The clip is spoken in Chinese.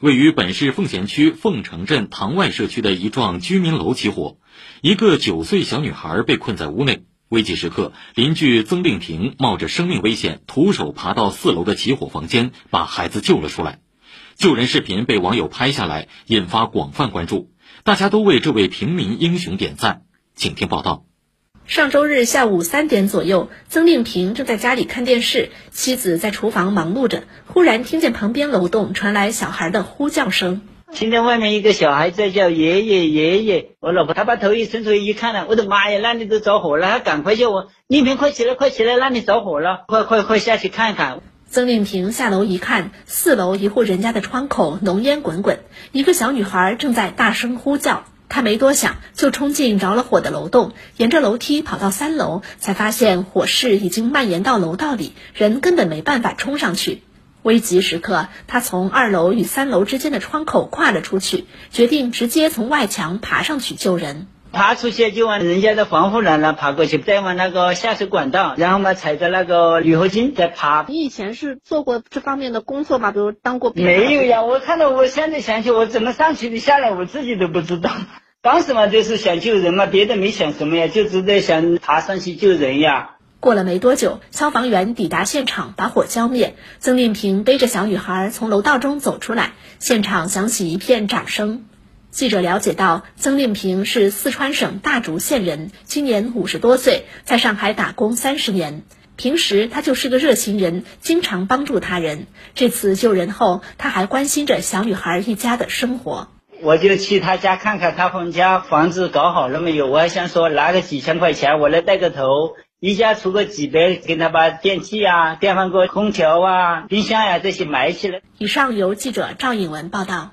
位于本市奉贤区凤城镇塘外社区的一幢居民楼起火，一个九岁小女孩被困在屋内。危急时刻，邻居曾令平冒着生命危险，徒手爬到四楼的起火房间，把孩子救了出来。救人视频被网友拍下来，引发广泛关注，大家都为这位平民英雄点赞。请听报道。上周日下午三点左右，曾令平正在家里看电视，妻子在厨房忙碌着，忽然听见旁边楼栋传来小孩的呼叫声。听见外面一个小孩在叫爷爷爷爷，我老婆她把头一伸出去一看呢，我的妈呀，那里都着火了！她赶快叫我令平快起来，快起来，那里着火了，快快快下去看看。曾令平下楼一看，四楼一户人家的窗口浓烟滚滚，一个小女孩正在大声呼叫。他没多想，就冲进着了火的楼栋，沿着楼梯跑到三楼，才发现火势已经蔓延到楼道里，人根本没办法冲上去。危急时刻，他从二楼与三楼之间的窗口跨了出去，决定直接从外墙爬上去救人。爬出去就往人家的防护栏那爬过去，再往那个下水管道，然后嘛踩着那个铝合金再爬。你以前是做过这方面的工作吗？比如当过兵？没有呀，我看到我现在想起我怎么上去的下来，我自己都不知道。当时嘛就是想救人嘛，别的没想什么呀，就只在想爬上去救人呀。过了没多久，消防员抵达现场，把火浇灭。曾令平背着小女孩从楼道中走出来，现场响起一片掌声。记者了解到，曾令平是四川省大竹县人，今年五十多岁，在上海打工三十年。平时他就是个热心人，经常帮助他人。这次救人后，他还关心着小女孩一家的生活。我就去他家看看，他们家房子搞好了没有？我还想说拿个几千块钱，我来带个头。一家出个几百，给他把电器啊、电饭锅、空调啊、冰箱呀这些买起来。以上由记者赵颖文报道。